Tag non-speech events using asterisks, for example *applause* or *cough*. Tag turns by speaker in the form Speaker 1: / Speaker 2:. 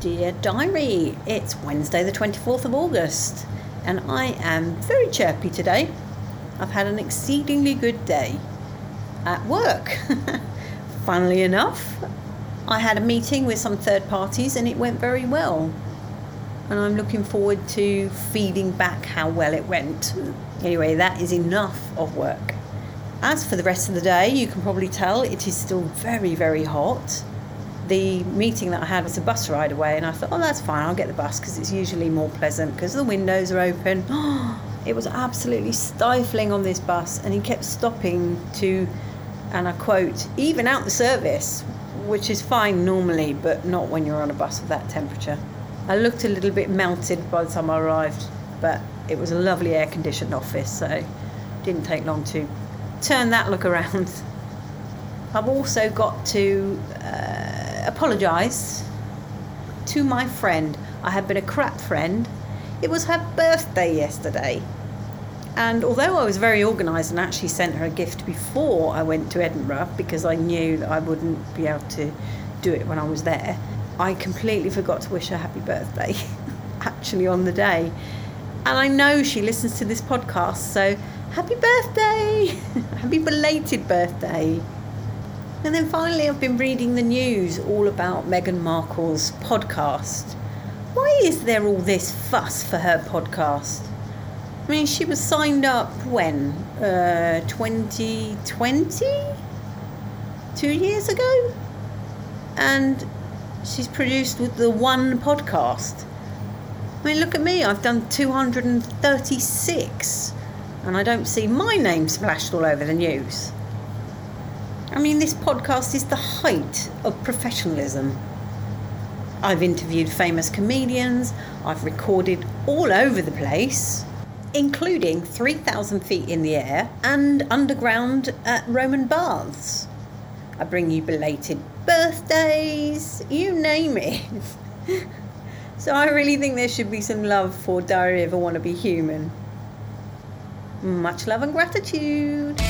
Speaker 1: Dear Diary, it's Wednesday, the 24th of August, and I am very chirpy today. I've had an exceedingly good day at work. *laughs* Funnily enough, I had a meeting with some third parties and it went very well. And I'm looking forward to feeding back how well it went. Anyway, that is enough of work. As for the rest of the day, you can probably tell it is still very, very hot the meeting that I had was a bus ride away, and I thought, oh, that's fine, I'll get the bus because it's usually more pleasant because the windows are open. *gasps* it was absolutely stifling on this bus, and he kept stopping to, and I quote, even out the service, which is fine normally, but not when you're on a bus with that temperature. I looked a little bit melted by the time I arrived, but it was a lovely air conditioned office, so didn't take long to turn that look around. *laughs* I've also got to. Uh, apologise to my friend. I had been a crap friend. It was her birthday yesterday. And although I was very organised and actually sent her a gift before I went to Edinburgh because I knew that I wouldn't be able to do it when I was there, I completely forgot to wish her happy birthday *laughs* actually on the day. And I know she listens to this podcast, so happy birthday! *laughs* happy belated birthday! And then finally, I've been reading the news all about Meghan Markle's podcast. Why is there all this fuss for her podcast? I mean, she was signed up when? Uh, 2020? Two years ago? And she's produced with the one podcast. I mean, look at me, I've done 236, and I don't see my name splashed all over the news. I mean, this podcast is the height of professionalism. I've interviewed famous comedians, I've recorded all over the place, including 3,000 feet in the air and underground at Roman baths. I bring you belated birthdays, you name it. *laughs* so I really think there should be some love for Diary of a Wannabe Human. Much love and gratitude.